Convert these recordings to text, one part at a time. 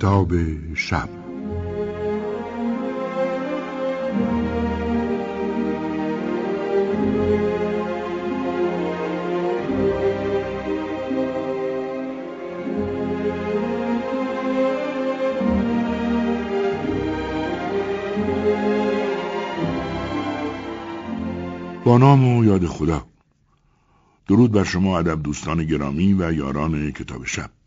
کتاب شب. با نام و یاد خدا. درود بر شما ادب دوستان گرامی و یاران کتاب شب.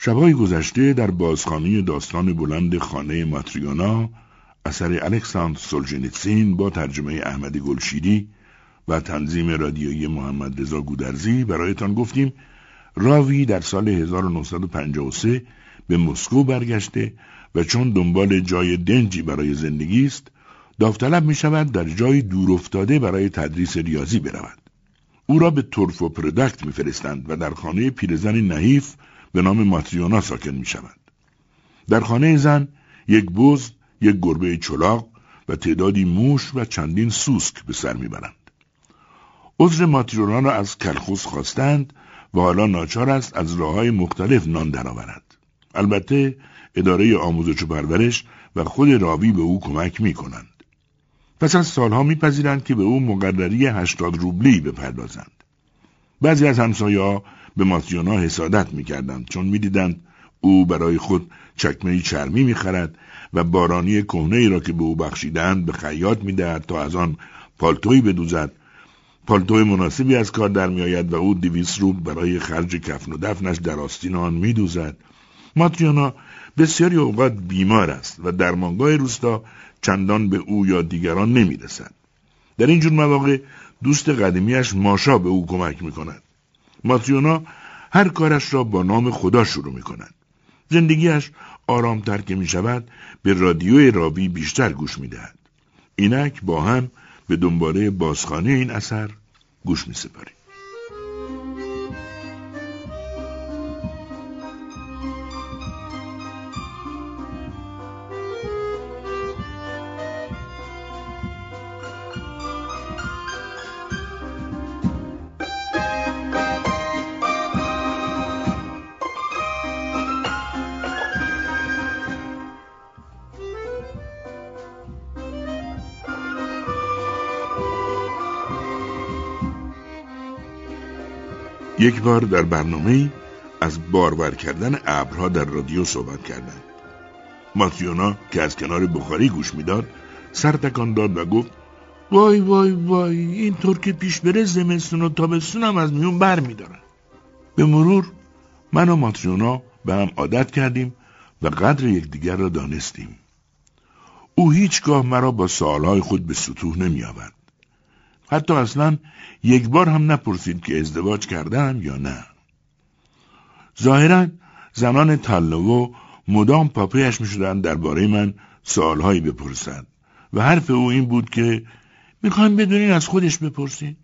شبهای گذشته در بازخانی داستان بلند خانه ماتریونا اثر الکساندر سولژنیتسین با ترجمه احمد گلشیری و تنظیم رادیویی محمد رضا گودرزی برایتان گفتیم. راوی در سال 1953 به مسکو برگشته و چون دنبال جای دنجی برای زندگی است داوطلب می شود در جای دور افتاده برای تدریس ریاضی برود. او را به ترف و پردکت میفرستند و در خانه پیرزنی نحیف به نام ماتریونا ساکن می شود. در خانه زن یک بز، یک گربه چلاق و تعدادی موش و چندین سوسک به سر می‌برند. عذر ماتریونا را از کلخوس خواستند و حالا ناچار است از راه های مختلف نان درآورد. البته اداره آموزش و پرورش و خود راوی به او کمک می کنند. پس از سالها میپذیرند که به او مقرری هشتاد روبلی بپردازند. بعضی از همسایه به ماتیونا حسادت می‌کردند چون می‌دیدند او برای خود چکمه چرمی می‌خرد و بارانی کهنه ای را که به او بخشیدند به خیاط می‌دهد تا از آن پالتوی بدوزد. پالتوی مناسبی از کار در میآید و او دویست روب برای خرج کفن و دفنش در آستین آن میدوزد. ماتریانا بسیاری اوقات بیمار است و درمانگاه روستا چندان به او یا دیگران نمی‌رسد. در این جور مواقع دوست قدیمیش ماشا به او کمک می‌کند. ماتریونا هر کارش را با نام خدا شروع می کند. زندگیش آرامتر که می شود به رادیوی رابی بیشتر گوش می دهد. اینک با هم به دنباله بازخانه این اثر گوش می سپاریم. یک بار در برنامه از بارور کردن ابرها در رادیو صحبت کردند. ماتیونا که از کنار بخاری گوش می‌داد سر تکان داد و گفت وای وای وای اینطور که پیش بره زمستون و تابستون هم از میون بر میدارن به مرور من و ماتریونا به هم عادت کردیم و قدر یکدیگر را دانستیم او هیچگاه مرا با سالهای خود به سطوح نمی آورد. حتی اصلا یک بار هم نپرسید که ازدواج کردم یا نه. ظاهرا زنان تلوو مدام پاپیش می شدن درباره من سوالهایی بپرسند و حرف او این بود که می‌خوایم بدونین از خودش بپرسین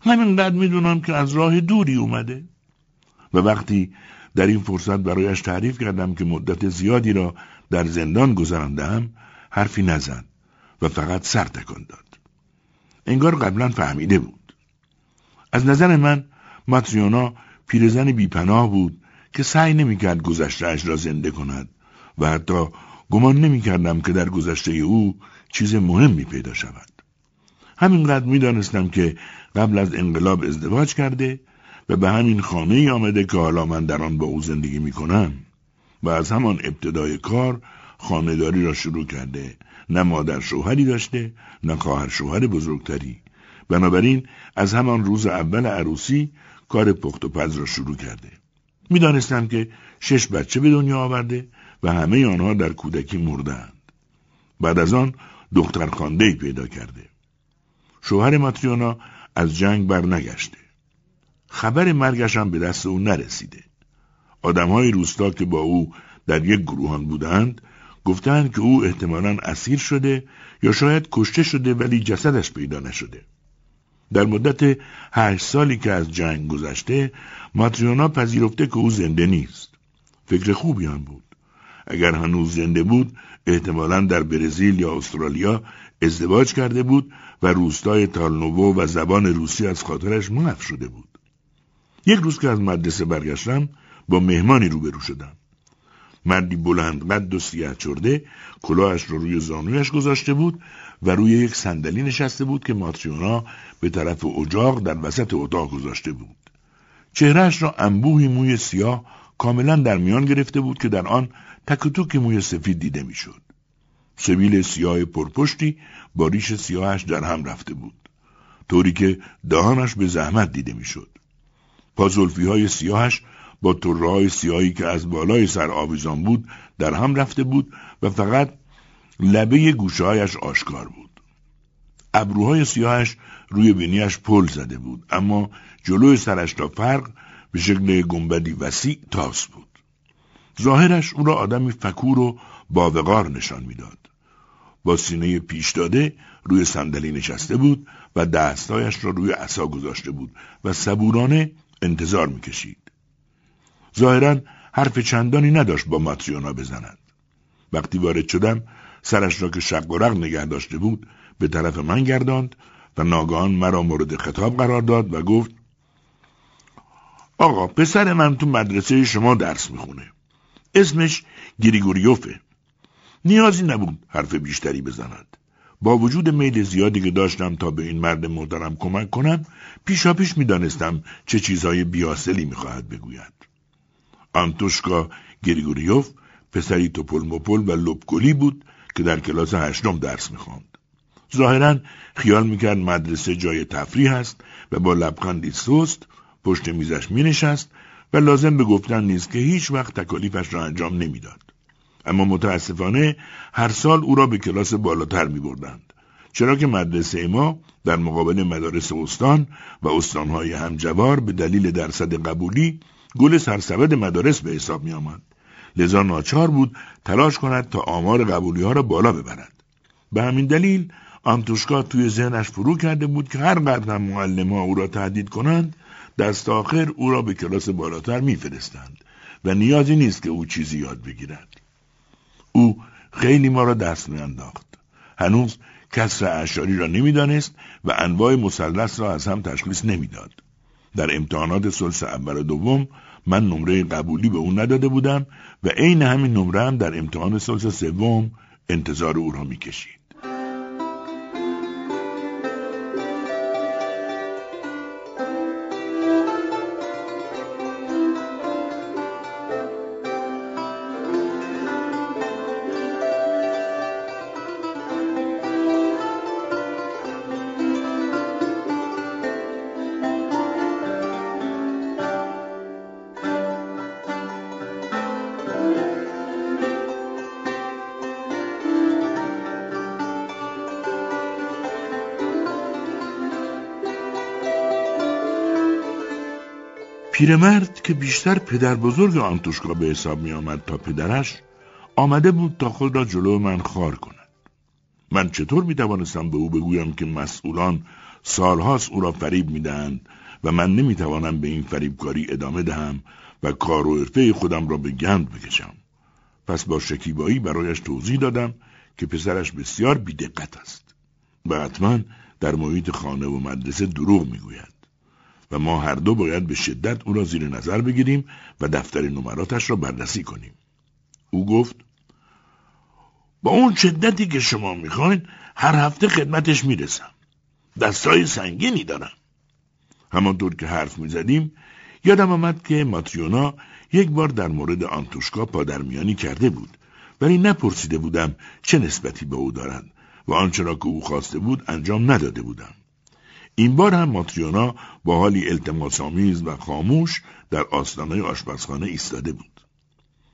همینقدر می‌دونم که از راه دوری اومده. و وقتی در این فرصت برایش تعریف کردم که مدت زیادی را در زندان گذراندم حرفی نزد و فقط سر تکان داد. انگار قبلا فهمیده بود. از نظر من ماتریونا پیرزن بیپناه بود که سعی نمی‌کرد گذشتهاش را زنده کند و حتی گمان نمی‌کردم که در گذشته او چیز مهمی پیدا شود. همینقدر می‌دانستم که قبل از انقلاب ازدواج کرده و به همین خانه ای آمده که حالا من در آن با او زندگی می کنم و از همان ابتدای کار خانهداری را شروع کرده. نه مادر شوهری داشته نه خواهر شوهر بزرگتری. بنابراین از همان روز اول عروسی کار پخت و پز را شروع کرده. می‌دانستم که شش بچه به دنیا آورده و همه آنها در کودکی مردند. بعد از آن دختر خانده پیدا کرده. شوهر ماتریونا از جنگ بر نگشته خبر مرگش هم به دست او نرسیده. آدمهای روستا که با او در یک گروهان بودند گفتند که او احتمالا اسیر شده یا شاید کشته شده ولی جسدش پیدا نشده. در مدت هشت سالی که از جنگ گذشته ماتریونا پذیرفته که او زنده نیست. فکر خوبی هم بود. اگر هنوز زنده بود احتمالا در برزیل یا استرالیا ازدواج کرده بود و روستای تالنوو و زبان روسی از خاطرش محو شده بود. یک روز که از مدرسه برگشتم با مهمانی روبرو شدم. مردی بلند قد و سیه چرده کلاهش را روی زانویش گذاشته بود و روی یک صندلی نشسته بود که ماتریونا به طرف اجاق در وسط اتاق گذاشته بود. چهرهش را انبوهی موی سیاه کاملا در میان گرفته بود که در آن تک موی سفید دیده می‌شد. سبیل سیاه پرپشتی با ریش سیاهش در هم رفته بود. طوری که دهانش به زحمت دیده می‌شد. پازولفی های سیاهش با طره سیاهی که از بالای سر آویزان بود در هم رفته بود و فقط لبه گوشهایش آشکار بود. ابروهای سیاهش روی بینیش پل زده بود اما جلوی سرش تا فرق به شکل گنبدی وسیع تاس بود. ظاهرش او را آدمی فکور و باوقار نشان می‌داد. با سینه پیش داده روی صندلی نشسته بود و دستایش را روی عصا گذاشته بود و صبورانه انتظار می‌کشید. ظاهرا حرف چندانی نداشت با ماتریونا بزند. وقتی وارد شدم سرش را که شق و رق نگه داشته بود به طرف من گرداند و ناگهان مرا مورد خطاب قرار داد و گفت آقا پسر من تو مدرسه شما درس می‌خونه. اسمش گریگوریوفه. نیازی نبود حرف بیشتری بزند. با وجود میل زیادی که داشتم تا به این مرد محترم کمک کنم پیشا پیش می‌دانستم چه چیزهای بیاسلی می‌خواهد بگوید. آنتوشکا گریگوریوف پسری توپل مپل و لبگلی بود که در کلاس هشتم درس می‌خواند. ظاهرا خیال می‌کرد مدرسه جای تفریح است و با لبخندی سست پشت میزش مینشست و لازم به گفتن نیست که هیچ وقت تکالیفش را انجام نمی‌داد. اما متاسفانه هر سال او را به کلاس بالاتر می بردند. چرا که مدرسه ما در مقابل مدارس استان و استانهای همجوار به دلیل درصد قبولی گل سرسبد مدارس به حساب می آمد. لذا ناچار بود تلاش کند تا آمار قبولی ها را بالا ببرد. به همین دلیل آنتوشکا توی ذهنش فرو کرده بود که هر قدر معلم ها او را تهدید کنند دست آخر او را به کلاس بالاتر میفرستند و نیازی نیست که او چیزی یاد بگیرد. او خیلی ما را دست میانداخت. هنوز کسر اشاری را نمی‌دانست و انواع مثلث را از هم تشخیص نمی‌داد. در امتحانات سلس اول و دوم من نمره قبولی به او نداده بودم و عین همین نمره هم در امتحان سلس سوم انتظار او را می‌کشید. پیرمرد که بیشتر پدر بزرگ آنتوشکا به حساب می آمد تا پدرش آمده بود تا خود را جلو من خار کند. من چطور می توانستم به او بگویم که مسئولان سالهاست او را فریب می دهند و من نمی توانم به این فریبکاری ادامه دهم و کار و عرفه خودم را به گند بکشم. پس با شکیبایی برایش توضیح دادم که پسرش بسیار بیدقت است و حتما در محیط خانه و مدرسه دروغ می‌گوید. و ما هر دو باید به شدت او را زیر نظر بگیریم و دفتر نمراتش را بررسی کنیم. او گفت با اون شدتی که شما می‌خواین هر هفته خدمتش می‌رسم. دستای سنگینی دارم. همانطور که حرف می‌زدیم یادم آمد که ماتریونا یک بار در مورد آنتوشکا پادرمیانی کرده بود ولی نپرسیده بودم چه نسبتی به او دارند و آنچه را که او خواسته بود انجام نداده بودم. این بار هم ماتریونا با حالی التماسآمیز و خاموش در آستانه آشپزخانه ایستاده بود.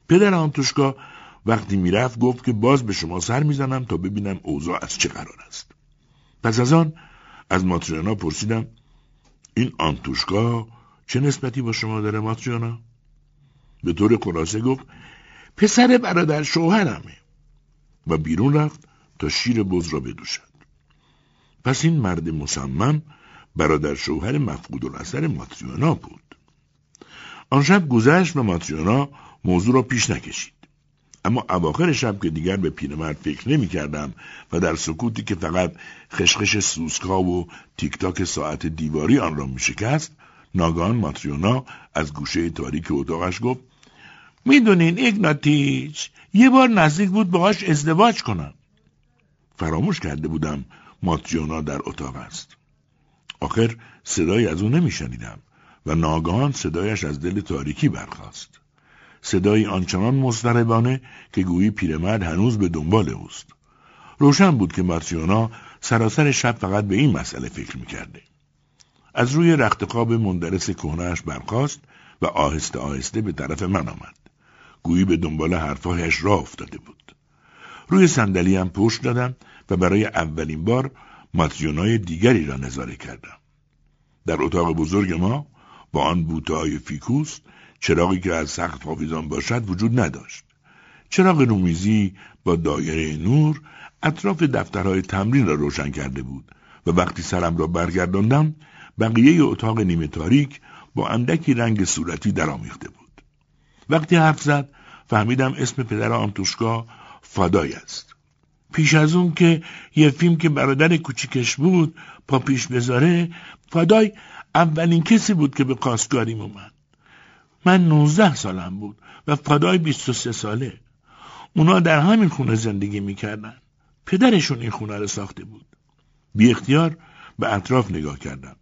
پدر آنتوشکا وقتی می‌رفت گفت که باز به شما سر می‌زنم تا ببینم اوضاع از چه قرار است. پس از آن از ماتریونا پرسیدم این آنتوشکا چه نسبتی با شما داره ماتریونا؟ به طور خلاصه گفت پسر برادر شوهرمه و بیرون رفت تا شیر بز را بدوشد. پس این مرد مصمم برادر شوهر مفقود الاثر ماتریونا بود. آن شب گذشت و ماتریونا موضوع را پیش نکشید. اما اواخر شب که دیگر به پیرمرد فکر نمی کردم و در سکوتی که فقط خشخش سوسکا و تیک تاک ساعت دیواری آن را می شکست ناگهان ماتریونا از گوشه تاریک اتاقش گفت می‌دونین ایگناتیچ یه بار نزدیک بود باهاش ازدواج کنم فراموش کرده بودم ماتیونا در اتاق است. آخر صدایی از او نمیشنیدم و ناگهان صدایش از دل تاریکی برخاست. صدایی آنچنان مضطربانه که گویی پیرمرد هنوز به دنبال اوست. روشن بود که ماتیونا سراسر شب فقط به این مسئله فکر می‌کرده. از روی رخت خواب مندرس کهنهاش برخاست و آهسته آهسته به طرف من آمد. گویی به دنبال حرفهایش راه افتاده بود. روی صندلیام پشت دادم و برای اولین بار ماتیونای دیگری را نظاره کردم. در اتاق بزرگ ما با آن بوته فیکوس چراغی که از سخت حافظان باشد وجود نداشت. چراغ رومیزی با دایره نور اطراف دفترهای تمرین را روشن کرده بود و وقتی سرم را برگرداندم بقیه اتاق نیمه تاریک با اندکی رنگ صورتی درآمیخته بود. وقتی حرف زد فهمیدم اسم پدر آنتوشکا فادای است. پیش از اون که یه فیلم که برادر کوچیکش بود پا پیش بذاره فادای اولین کسی بود که به کاسگاریم اومد. من نوزده سالم بود و و سه ساله. اونا در همین خونه زندگی می‌کردن. پدرشون این خونه رو ساخته بود. بی اختیار به اطراف نگاه کردم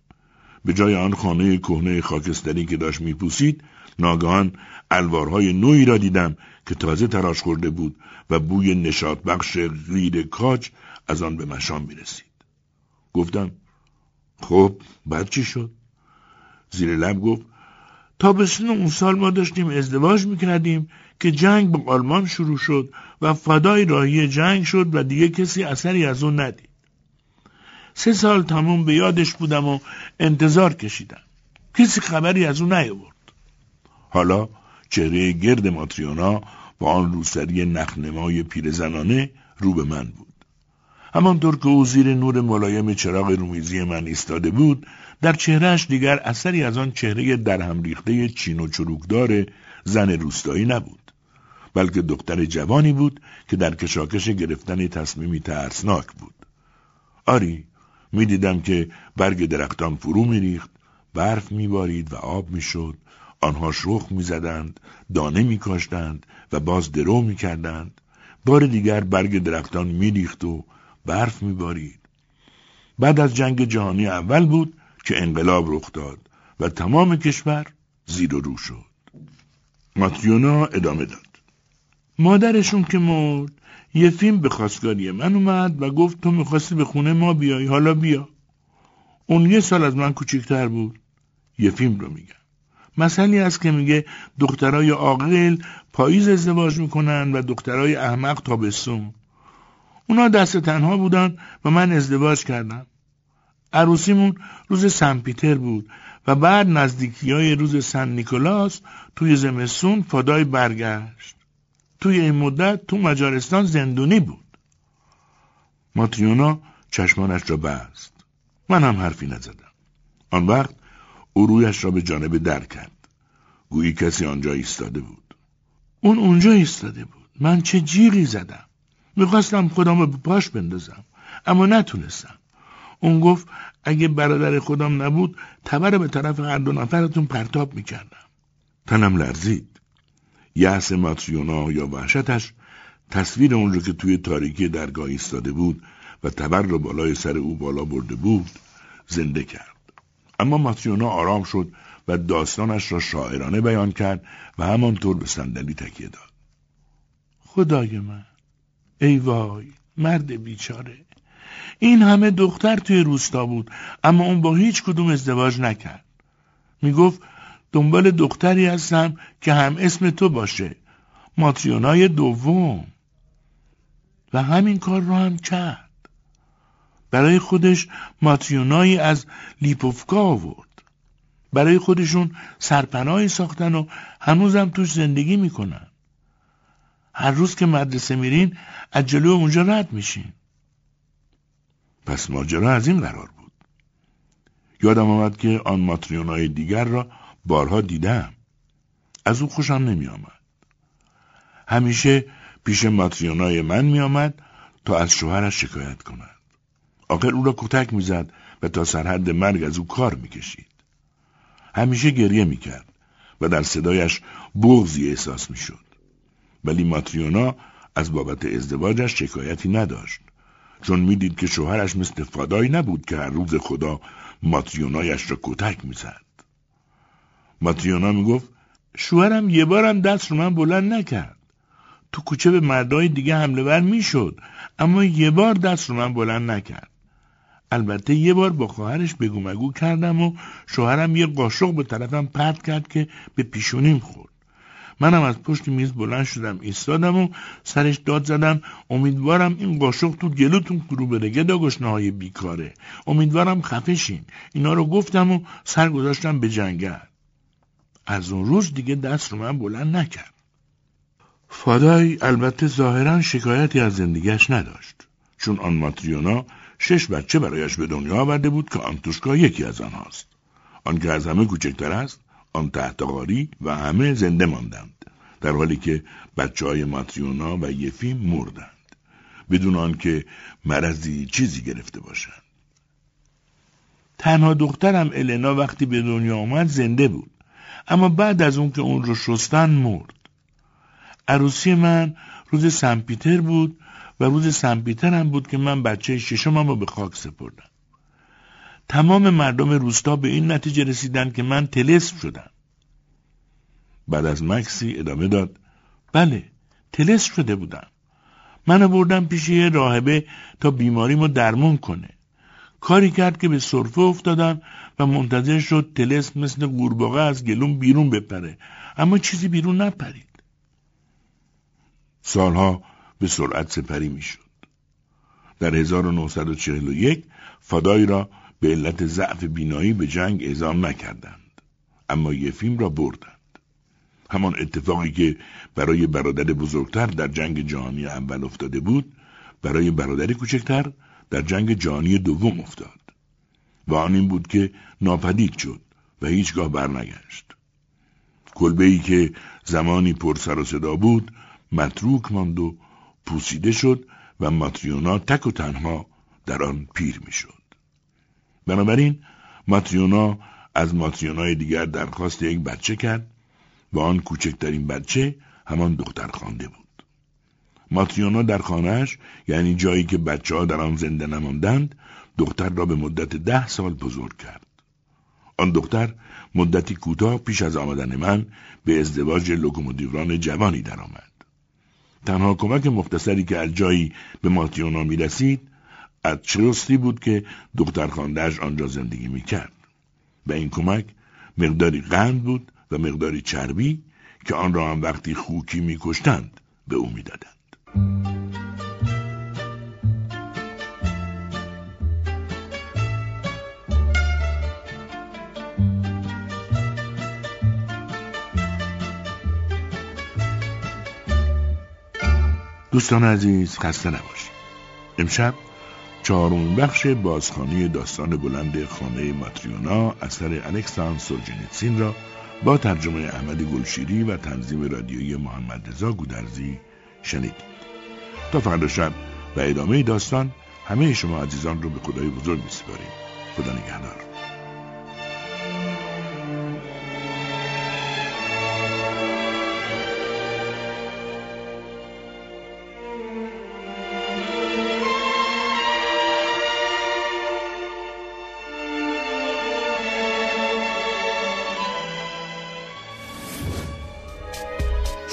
به جای آن خانه کهنه خاکستری که داشت میپوسید ناگهان الوارهای نوعی را دیدم که تازه تراش خورده بود و بوی نشاط بخش غیر کاج از آن به مشام می رسید. گفتم خب بعد چی شد؟ زیر لب گفت تابستون اون سال ما داشتیم ازدواج می‌کردیم که جنگ با آلمان شروع شد و فدای راهی جنگ شد و دیگه کسی اثری از اون ندید. سه سال تموم به یادش بودم و انتظار کشیدم. کسی خبری از اون نیاورد. حالا چهره گرد ماتریونا با آن روسری نخنمای پیرزنانه رو به من بود. همانطور که او زیر نور ملایم چراغ رومیزی من ایستاده بود در چهرهش دیگر اثری از آن چهره در هم ریخته چین و چروکدار زن روستایی نبود بلکه دختر جوانی بود که در کشاکش گرفتن تصمیمی ترسناک بود آری می‌دیدم که برگ درختان فرو میریخت برف میبارید و آب می‌شد آنها شخ می‌زدند دانه میکاشتند و باز درو می‌کردند. بار دیگر برگ درختان میریخت و برف میبارید. بعد از جنگ جهانی اول بود که انقلاب رخ داد و تمام کشور زیر و رو شد. ماتریونا ادامه داد. مادرشون که مرد یه فیلم به خواستگاری من اومد و گفت تو می‌خواستی به خونه ما بیای حالا بیا. اون یه سال از من کوچکتر بود. یه فیلم رو میگم. مسئله است که میگه دخترای عاقل پاییز ازدواج می‌کنن و دخترای احمق تابستون. اونا دست تنها بودن و من ازدواج کردم. عروسیمون روز سن پیتر بود و بعد نزدیکی های روز سن نیکولاس توی زمستون فادای برگشت. توی این مدت تو مجارستان زندونی بود. ماتریونا چشمانش را بست. من هم حرفی نزدم. آن وقت او رویش را به جانب در کرد. گویی کسی آنجا ایستاده بود. اون اونجا ایستاده بود. من چه جیغی زدم؟ می‌خواستم خودم به پاش بندازم اما نتونستم. اون گفت اگه برادر خودم نبود تبر به طرف هر دو نفرتون پرتاب می‌کردم. تنم لرزید. یأس ماتریونا یا وحشتش تصویر اون رو که توی تاریکی درگاه ایستاده بود و تبر رو بالای سر او بالا برده بود زنده کرد. اما ماتریونا آرام شد و داستانش را شاعرانه بیان کرد و همانطور به صندلی تکیه داد. خدای من ای وای مرد بیچاره. این همه دختر توی روستا بود اما اون با هیچ کدوم ازدواج نکرد. می‌گفت دنبال دختری هستم که هم اسم تو باشه ماتریونای دوم. و همین کار رو هم کرد. برای خودش ماتریونایی از لیپوفکا آورد. برای خودشون سرپناهی ساختن و هنوزم توش زندگی می‌کنن. هر روز که مدرسه میرین از جلو اونجا رد میشین. پس ماجرا از این قرار بود. یادم آمد که آن ماتریونای دیگر را بارها دیدم. از او خوشم نمی آمد. همیشه پیش ماتریونای من می آمد تا از شوهرش شکایت کند. آخر او را کتک می‌زد و تا سرحد مرگ از او کار می‌کشید. همیشه گریه می‌کرد و در صدایش بغزی احساس می‌شد. ولی ماتریونا از بابت ازدواجش شکایتی نداشت. چون می‌دید که شوهرش مثل فادایی نبود که هر روز خدا ماتریونایش را کتک می‌زد. ماتریونا می‌گفت شوهرم یه بارم دست رو من بلند نکرد. تو کوچه به مردای دیگه حمله ور می‌شد اما یه بار دست رو من بلند نکرد. البته یه بار با خواهرش بگو مگو کردم و شوهرم یه قاشق به طرفم پرت کرد که به پیشونیم خورد. منم از پشت میز بلند شدم ایستادم و سرش داد زدم. امیدوارم این قاشق تو گلوتون فرو بره گدا های بیکاره. امیدوارم خفشین. اینا رو گفتم و سر گذاشتم به جنگل. از اون روز دیگه دست رو من بلند نکرد. فادای البته ظاهرا شکایتی از زندگیش نداشت. چون آن ماتریونا شش بچه برایش به دنیا آورده بود که آنتوشکا یکی از آنهاست. آن که از همه کوچکتر است آن تحتقاری و همه زنده ماندند در حالی که بچه های ماتریونا و یفیم مردند بدون آنکه مرضی چیزی گرفته باشند. تنها دخترم النا وقتی به دنیا آمد زنده بود اما بعد از اون که اون رو شستن مرد. عروسی من روز سن پیتر بود و روز سن پیتر هم بود که من بچه ششمم رو به خاک سپردم. تمام مردم روستا به این نتیجه رسیدن که من تلسم شدم. بعد از مکسی ادامه داد بله تلسم شده بودم. من بردم پیش یه راهبه تا بیماریمو درمون کنه. کاری کرد که به صرفه افتادم و منتظر شد تلسم مثل قورباغه از گلوم بیرون بپره. اما چیزی بیرون نپرید. سالها به سرعت سپری می‌شد. در 1941 فدای را به علت ضعف بینایی به جنگ اعزام نکردند. اما یفیم را بردند. همان اتفاقی که برای برادر بزرگتر در جنگ جهانی اول افتاده بود برای برادر کوچکتر در جنگ جهانی دوم افتاد. و آن این بود که ناپدید شد و هیچگاه برنگشت. کلبه ای که زمانی پر سر و صدا بود متروک ماند و پوسیده شد و ماتریونا تک و تنها در آن پیر می‌شد. بنابراین ماتریونا از ماتریونای دیگر درخواست یک بچه کرد و آن کوچکترین بچه همان دختر خوانده بود. ماتریونا در خانهش یعنی جایی که بچه ها در آن زنده نماندند دختر را به مدت ده سال بزرگ کرد. آن دختر مدتی کوتاه پیش از آمدن من به ازدواج لوکوموتیوران جوانی درآمد. تنها کمک مختصری که از جایی به ماتیونا می رسید از چرستی بود که دختر خاندهش آنجا زندگی می کرد. به این کمک مقداری قند بود و مقداری چربی که آن را هم وقتی خوکی می کشتند به او می دادند. دوستان عزیز خسته نباشید. امشب چهارمین بخش بازخانی داستان بلند خانه ماتریونا اثر الکسان سولجنیتسین را با ترجمه احمد گلشیری و تنظیم رادیویی محمد رضا گودرزی شنیدید تا فردا شب و ادامه داستان همه شما عزیزان رو به خدای بزرگ میسپاریم. خدا نگهدار.